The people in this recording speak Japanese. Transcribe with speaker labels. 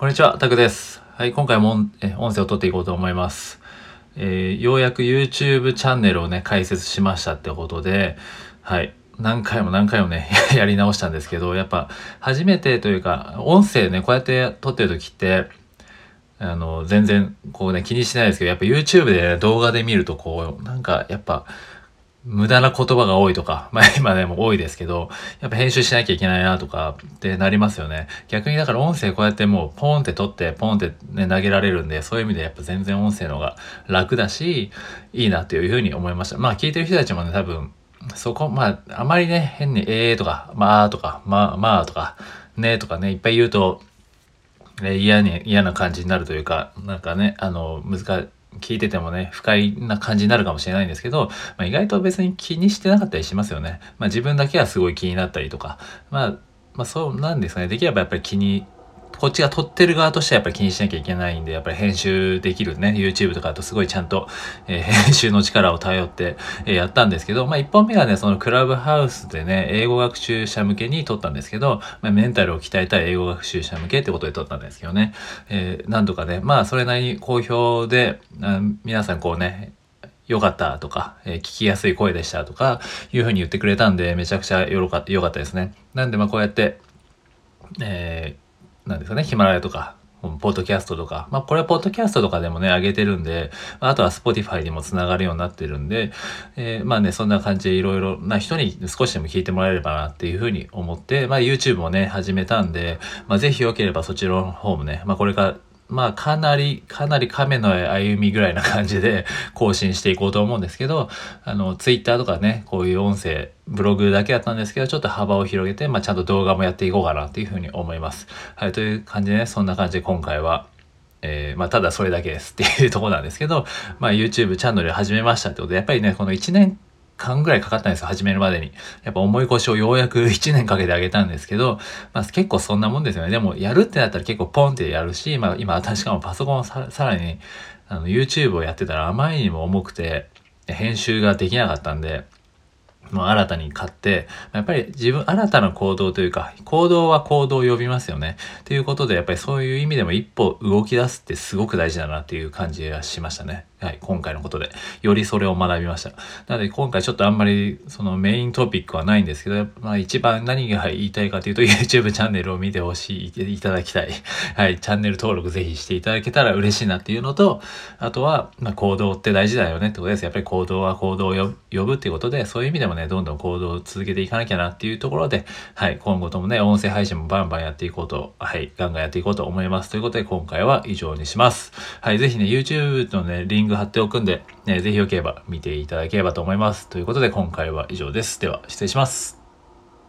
Speaker 1: こんにちは、タクです。はい、今回もえ音声を取っていこうと思います。えー、ようやく YouTube チャンネルをね、開設しましたってことで、はい、何回も何回もね、やり直したんですけど、やっぱ、初めてというか、音声ね、こうやって撮ってる時って、あの、全然、こうね、気にしないですけど、やっぱ YouTube で、ね、動画で見ると、こう、なんか、やっぱ、無駄な言葉が多いとか、まあ今でも多いですけど、やっぱ編集しなきゃいけないなとかってなりますよね。逆にだから音声こうやってもうポンって取ってポンってね投げられるんで、そういう意味でやっぱ全然音声の方が楽だし、いいなっていうふうに思いました。まあ聞いてる人たちもね多分、そこ、まああまりね変にえーとか、まあとか、まあまあとか、ねとかねいっぱい言うと、え嫌に、嫌な感じになるというか、なんかね、あの、難しい聞いててもね、不快な感じになるかもしれないんですけど、まあ、意外と別に気にしてなかったりしますよね。まあ自分だけはすごい気になったりとか、まあ、まあそうなんですかね。できればやっぱり気にこっちが撮ってる側としてはやっぱり気にしなきゃいけないんで、やっぱり編集できるね、YouTube とかだとすごいちゃんと、えー、編集の力を頼って、えー、やったんですけど、まあ一本目はね、そのクラブハウスでね、英語学習者向けに撮ったんですけど、まあ、メンタルを鍛えたい英語学習者向けってことで撮ったんですけどね、えー、なんとかね、まあそれなりに好評で、皆さんこうね、良かったとか、えー、聞きやすい声でしたとか、いうふうに言ってくれたんで、めちゃくちゃよかったですね。なんでまあこうやって、えーなんですかね、ヒマラヤとか、ポッドキャストとか、まあこれはポッドキャストとかでもね、上げてるんで、あとは Spotify にも繋がるようになってるんで、えー、まあね、そんな感じでいろいろな人に少しでも聞いてもらえればなっていうふうに思って、まあ YouTube もね、始めたんで、まあぜひよければそちらの方もね、まあこれからまあかなり、かなり亀の歩みぐらいな感じで 更新していこうと思うんですけど、あの、ツイッターとかね、こういう音声、ブログだけだったんですけど、ちょっと幅を広げて、まあちゃんと動画もやっていこうかなっていうふうに思います。はい、という感じでね、そんな感じで今回は、えー、まあただそれだけですっていうとこなんですけど、まあ YouTube チャンネル始めましたってことで、やっぱりね、この1年間ぐらいかかったんですよ、始めるまでに。やっぱ重い腰をようやく 1年かけてあげたんですけど、まあ結構そんなもんですよね。でもやるってなったら結構ポンってやるし、まあ今確かもパソコンをさらにあの YouTube をやってたらあまりにも重くて、編集ができなかったんで、もう新たに買って、やっぱり自分、新たな行動というか、行動は行動を呼びますよね。ということで、やっぱりそういう意味でも一歩動き出すってすごく大事だなっていう感じがしましたね。はい、今回のことで、よりそれを学びました。なので今回ちょっとあんまりそのメイントピックはないんですけど、まあ一番何が言いたいかというと YouTube チャンネルを見てほしい、いただきたい。はい、チャンネル登録ぜひしていただけたら嬉しいなっていうのと、あとは、まあ行動って大事だよねってことです。やっぱり行動は行動を呼ぶっていうことで、そういう意味でもね、どんどん行動を続けていかなきゃなっていうところで、はい、今後ともね、音声配信もバンバンやっていこうと、はい、ガンガンやっていこうと思います。ということで今回は以上にします。はい、ぜひね、YouTube のね、リンク貼っておくんで、ね、ぜひよければ見ていただければと思います。ということで今回は以上です。では失礼します。